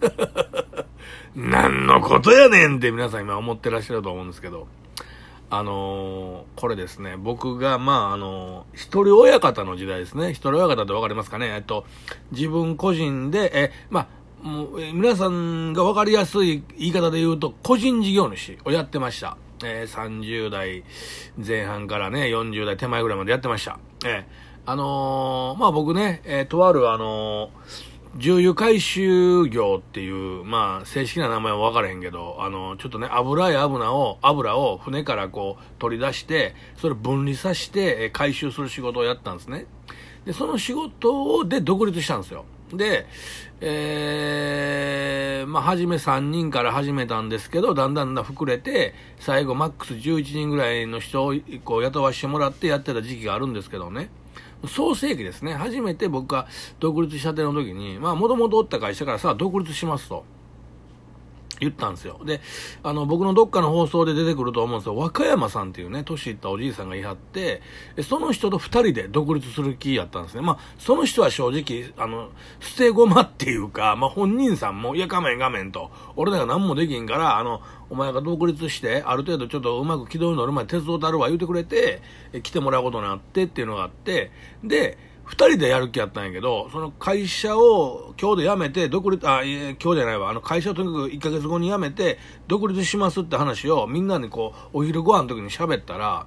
何のことやねんって皆さん今思ってらっしゃると思うんですけど。あのー、これですね、僕が、まあ、あのー、一人親方の時代ですね。一人親方ってわかりますかねえっと、自分個人で、え、まあ、もう、皆さんがわかりやすい言い方で言うと、個人事業主をやってました。えー、30代前半からね、40代手前ぐらいまでやってました。えー、あのー、まあ僕ね、え、とあるあの重油回収業っていう、まあ、正式な名前は分からへんけど、あの、ちょっとね、油や油を、油を船からこう取り出して、それ分離させて、回収する仕事をやったんですね。で、その仕事をで独立したんですよ。で、えー、まあ、初め3人から始めたんですけど、だんだんだん膨れて、最後マックス11人ぐらいの人をこう雇わせてもらってやってた時期があるんですけどね。創世記ですね。初めて僕が独立したての時に、まあ、もともとおった会社からさ、独立しますと。言ったんですよ。で、あの、僕のどっかの放送で出てくると思うんですよ。和歌山さんっていうね、年いったおじいさんがいはって、その人と二人で独立する気やったんですね。まあ、その人は正直、あの、捨て駒っていうか、まあ、本人さんも、いや、画面画面と、俺らが何もできんから、あの、お前が独立して、ある程度ちょっとうまく軌道に乗る前に手伝うたるわ言うてくれて、来てもらうことになってっていうのがあって、で、二人でやる気やったんやけど、その会社を今日で辞めて、独立、あ、今日じゃないわ、あの会社をとにかく1ヶ月後に辞めて、独立しますって話をみんなにこう、お昼ご飯の時に喋ったら、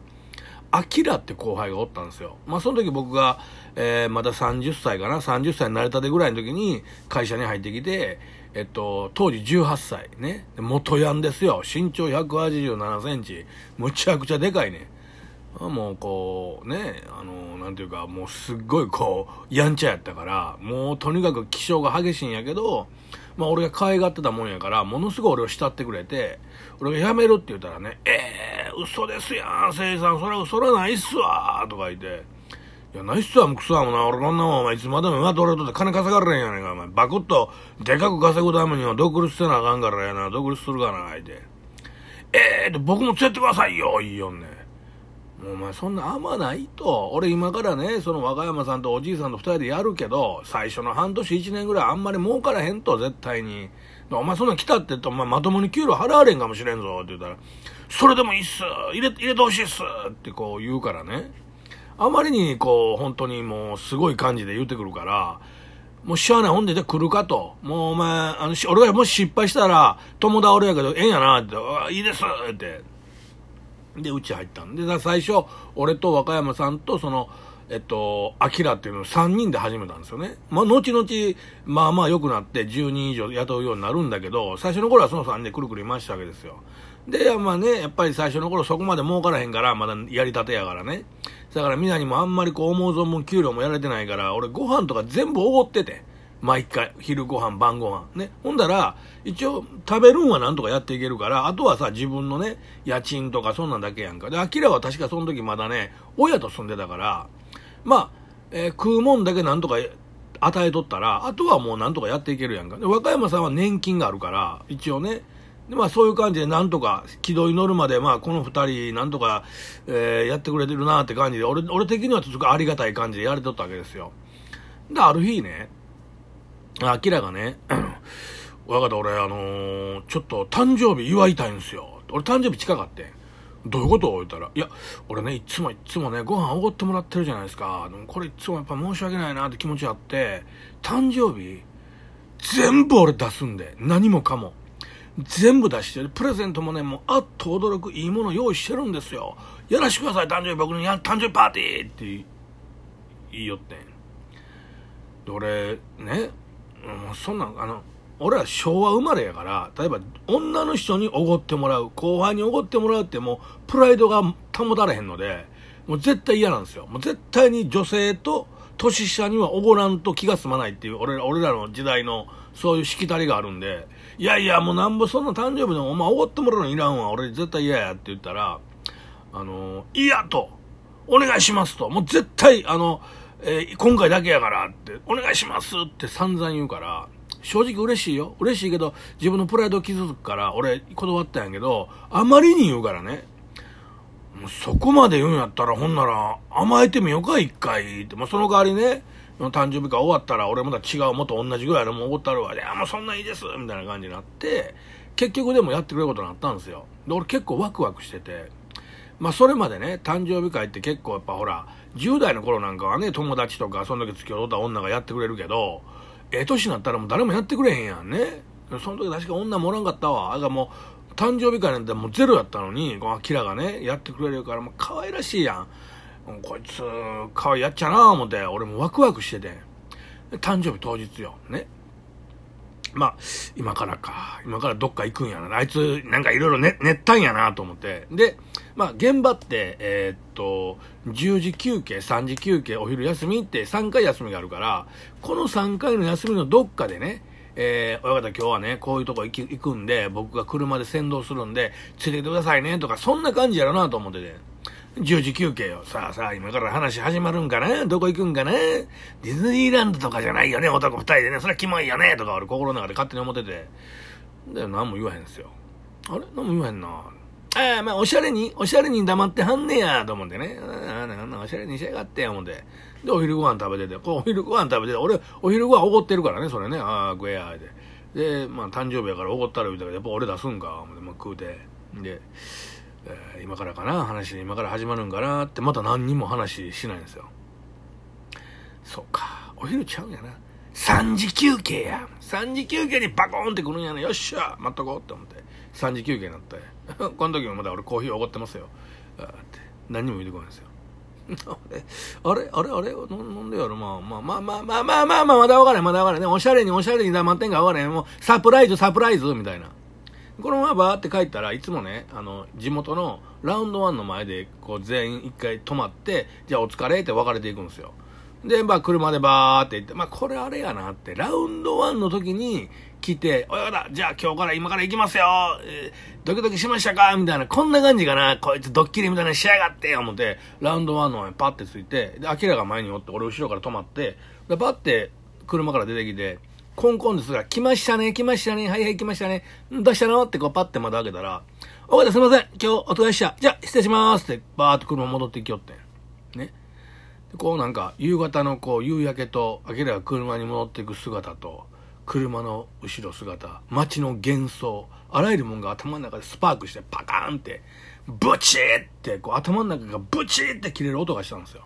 アキラって後輩がおったんですよ。まあその時僕が、えー、まだ30歳かな、30歳になれたてぐらいの時に会社に入ってきて、えっと、当時18歳ね、元ヤンですよ。身長187センチ。むちゃくちゃでかいね。もうこうね、あの、なんていうか、もうすっごいこう、やんちゃやったから、もうとにかく気性が激しいんやけど、まあ俺が可愛がってたもんやから、ものすごい俺を慕ってくれて、俺が辞めるって言ったらね、えー、嘘ですやん、せいさん、それは嘘らないっすわとか言って、いや、ないっすわ、もうクソはもんな、俺こんなもん、お前いつまでも今と俺とって金稼がれへんやねんか、お前。バクッと、でかく稼ぐためには独立せなあかんからやな、独立するかな、言って。えーって、僕も連れてくださいよ、いいよんね。もうお前そんな甘ないと。俺今からね、その和歌山さんとおじいさんと二人でやるけど、最初の半年一年ぐらいあんまり儲からへんと、絶対に。お前そんな来たって言って、お前まともに給料払われんかもしれんぞ、って言ったら、それでもいいっす、入れ、入れてほしいっす、ってこう言うからね。あまりにこう、本当にもうすごい感じで言ってくるから、もうしゃあない、ほんでじゃあ来るかと。もうお前、あの、俺がもし失敗したら、友倒れやけど、ええんやな、って、いいです、って。で、うち入ったんで、最初、俺と和歌山さんと、その、えっと、アキラっていうのを3人で始めたんですよね。まあ、後々、まあまあ良くなって10人以上雇うようになるんだけど、最初の頃はその3人でくるくるいましたわけですよ。で、まあね、やっぱり最初の頃そこまで儲からへんから、まだやりたてやからね。だからみなにもあんまりこう思う存分給料もやられてないから、俺ご飯とか全部おごってて。毎回、昼ご飯、晩ご飯。ね。ほんだら、一応、食べるんはなんとかやっていけるから、あとはさ、自分のね、家賃とかそんなんだけやんか。で、アキラは確かその時まだね、親と住んでたから、まあ、えー、食うもんだけなんとか与えとったら、あとはもうなんとかやっていけるやんか。で、和歌山さんは年金があるから、一応ね。で、まあそういう感じでなんとか軌道に乗るまで、まあこの二人なんとか、えー、やってくれてるなって感じで、俺、俺的にはすごいありがたい感じでやれとったわけですよ。で、ある日ね、アキラがね、わかった、俺、あのー、ちょっと誕生日祝いたいんですよ。俺誕生日近かって。どういうこと？言ったら、いや、俺ね、いつもいつもね、ご飯おごってもらってるじゃないですか。でもこれいつもやっぱ申し訳ないなって気持ちあって、誕生日、全部俺出すんで、何もかも。全部出してる。プレゼントもね、もうあっと驚くいいもの用意してるんですよ。やらしてください、誕生日僕に誕生日パーティーって言いよってん。で、俺、ね、もうそんなん、あの、俺は昭和生まれやから、例えば女の人におごってもらう、後輩におごってもらうってもうプライドが保たれへんので、もう絶対嫌なんですよ。もう絶対に女性と年下にはおごらんと気が済まないっていう俺ら、俺らの時代のそういうしきたりがあるんで、いやいや、もうなんぼそんな誕生日でもお前おごってもらうのいらんわ。俺絶対嫌やって言ったら、あの、嫌と、お願いしますと、もう絶対、あの、えー、今回だけやからって、お願いしますって散々言うから、正直嬉しいよ。嬉しいけど、自分のプライド傷つくから、俺断ったんやけど、あまりに言うからね、もうそこまで言うんやったら、ほんなら、甘えてみようか、一回。って。まあ、その代わりね、誕生日会終わったら、俺また違う、もっと同じぐらいのもおごったるわ。いや、もうそんないいですみたいな感じになって、結局でもやってくれることになったんですよ。で、俺結構ワクワクしてて、まあ、それまでね、誕生日会って結構やっぱほら、10代の頃なんかはね、友達とか、その時付き合った女がやってくれるけど、ええ年になったらもう誰もやってくれへんやんね。その時確か女もおらんかったわ。あがもう、誕生日会なんてもうゼロやったのに、このキラがね、やってくれるから、もう可愛らしいやん。こいつ、可愛いやっちゃな思って、俺もワクワクしてて。誕生日当日よ。ね。まあ、今からか。今からどっか行くんやな。あいつ、なんかいろいろね、練ったんやなと思って。で、まあ、現場って、えー、っと、10時休憩、3時休憩、お昼休みって3回休みがあるから、この3回の休みのどっかでね、えー、親方今日はね、こういうとこ行くんで、僕が車で先導するんで、ついてきてくださいね、とか、そんな感じやろなと思ってて。10時休憩よ。さあさあ、今から話始まるんかなどこ行くんかなディズニーランドとかじゃないよね、男二人でね。それはキモいよね、とか俺心の中で勝手に思ってて。で、何も言わへんすよ。あれ？何も言わへんな。ああ、まあ、おしゃれに、おしゃれに黙ってはんねや、と思ってね。ああ、なんなおしゃれにしやがってや、思って。で、お昼ご飯食べてて、こう、お昼ご飯食べてて、俺、お昼ご飯おごってるからね、それね。ああ、食えや、で。で、まあ、誕生日やからおごったら言うたら、やっぱ俺出すんか、思って、まあ、食うて。で、えー、今からかな？話今から始まるんかなってまた何にも話しないんですよ。そうか。お昼ちゃうんやな。3時休憩や。3時休憩にバコーンってくるんやね。よっしゃ待っとこうって思って。3時休憩になって。この時もまだ俺コーヒーおごってますよ。あって。何にも見てこないんですよ。あれあれあれ？飲んでやろまあまあまあまあまあまあまあまだ分からへん。まだ分からへん。ねおしゃれにおしゃれに黙ってんが分からへん。もうサプライズサプライズみたいな。このままバーって帰ったらいつもねあの地元のラウンドワンの前でこう全員一回止まってじゃあお疲れって別れていくんですよ。で、まあ、車でバーって行って、まあ、これあれやなって、ラウンドワンの時に来て、おやだ、じゃあ今日から今から行きますよ、えー、ドキドキしましたかみたいな、こんな感じかな、こいつドッキリみたいなしやがって思って、ラウンドワンの前パッてついて、で、アキラが前におって、俺後ろから止まって、で、パッて車から出てきて、コンコンですが、来ましたね、来ましたね、はいはい、来ましたね。どうしたのってこうパッて窓開けたら、おかすいません、今日お疲れした。じゃあ、失礼しますって、バーって車戻ってきよって。ね。こうなんか、夕方のこう、夕焼けと、明らか車に戻っていく姿と、車の後ろ姿、街の幻想、あらゆるもんが頭の中でスパークして、パカーンって、ブチーって、こう頭の中がブチーって切れる音がしたんですよ。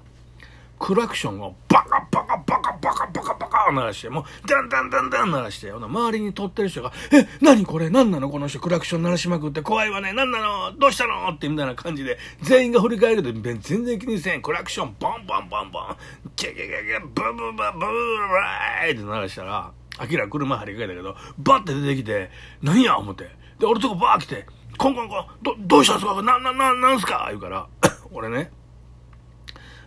クラクションをバカバカバカバカバカバカ鳴らして、もう、ダンダンダンダン鳴らして、周りに撮ってる人が、え、何これ何なのこの人クラクション鳴らしまくって怖いわね何なのどうしたのってみたいな感じで、全員が振り返ると全然気にせん。クラクションボンボンボンボン、ゲゲゲゲ、ブブブブブライって鳴らしたら、明ら車張り替えたけど、バッて出てきて、何や思って。で、俺とこバー来て、コンコンコン、ど、どうしたんすかな、な、な、なんすか言うから、俺ね、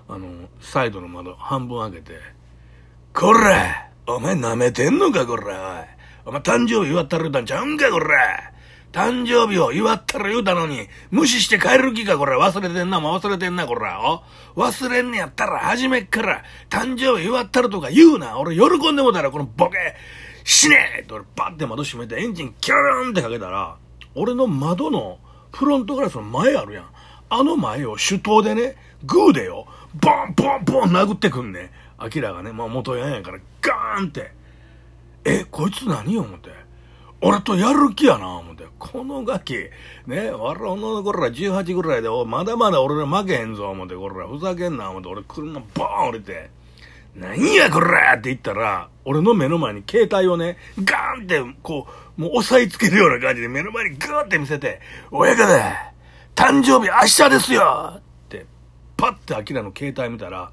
あの、サイドの窓半分開けて、こらお前舐めてんのかこらおい。お前誕生日祝ったら言うたんちゃうんかこら誕生日を祝ったら言うたのに、無視して帰る気かこら忘れてんな、もう忘れてんなこら。お忘れんねやったら初めっから、誕生日祝ったるとか言うな。俺喜んでもたらこのボケ、死ねえって俺バッて窓閉めてエンジンキャラーンってかけたら、俺の窓のフロントガラスの前あるやん。あの前を手刀でね、グーでよ、ボンボンボン殴ってくんね。アキラがね、まあ元ヤンやからガーンって。え、こいつ何よ思って。俺とやる気やな思って。このガキ、ね、わらのこら18ぐらいで、まだまだ俺ら負けへんぞ思って、こらふざけんな思って、俺車ボーン降りて、何やこらって言ったら、俺の目の前に携帯をね、ガーンって、こう、もう押さえつけるような感じで目の前にガーンって見せて、親方、誕生日明日ですよってパッてアキラの携帯見たら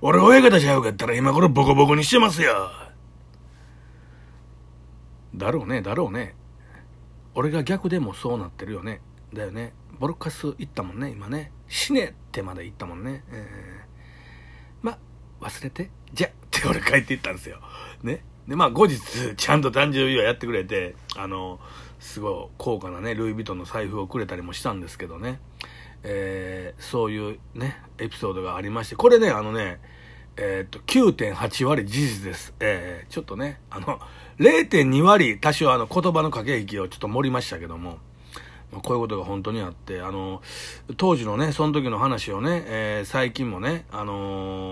俺親方じゃよかったら今頃ボコボコにしてますよ。だろうね、だろうね。俺が逆でもそうなってるよね。だよね。ボルカス行ったもんね、今ね。死ねってまで行ったもんね。えー、ま、忘れて？じゃって俺帰っていったんですよ。ね。で、まあ後日、ちゃんと誕生日はやってくれて、あの、すごい高価なね、ルイ・ヴィトンの財布をくれたりもしたんですけどね。えー、そういうね、エピソードがありまして、これね、あのね、えっ、と、9.8割事実です。えー、ちょっとね、あの、0.2割多少あの言葉の駆け引きをちょっと盛りましたけども、こういうことが本当にあって、あの、当時のね、その時の話をね、えー、最近もね、あのー、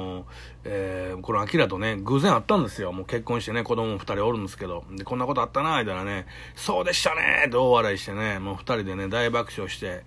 えー、このアキラとね、偶然会ったんですよ。もう結婚してね、子供も二人おるんですけど、で、こんなことあったな、みたいなね、そうでしたねって大笑いしてね、もう二人でね、大爆笑して、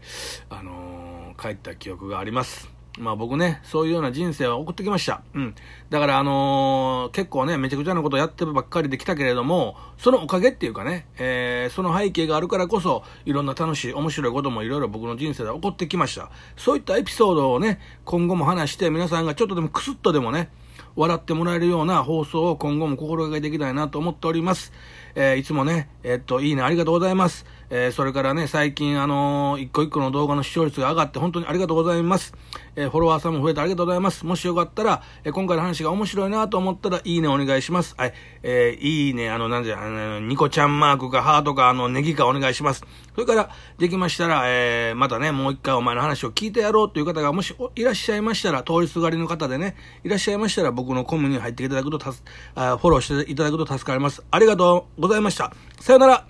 あの帰った記憶があります。まあ僕ね、そういうような人生は送ってきました。うん。だからあのー、結構ね、めちゃくちゃなことやってるばっかりできたけれども、そのおかげっていうかね、えー、その背景があるからこそ、いろんな楽しい、面白いこともいろいろ僕の人生で起こってきました。そういったエピソードをね、今後も話して、皆さんがちょっとでもクスッとでもね、笑ってもらえるような放送を今後も心がけていきたいなと思っております。えー、いつもね、え、っと、いいね、ありがとうございます。えー、それからね、最近あのー、一個一個の動画の視聴率が上がって本当にありがとうございます。えー、フォロワーさんも増えてありがとうございます。もしよかったら、え今回の話が面白いなと思ったら、いいねお願いします。はい、えいいね、あの、なんじゃ、あの、ニコちゃんマークかハートか、あの、ネギかお願いします。それから、できましたら、えまたね、もう一回お前の話を聞いてやろうという方がもしいらっしゃいましたら、通りすがりの方でね、いらっしゃいましたら、僕のコミュに入っていただくとたす、あフォローしていただくと助かります。ありがとうございました。さよなら。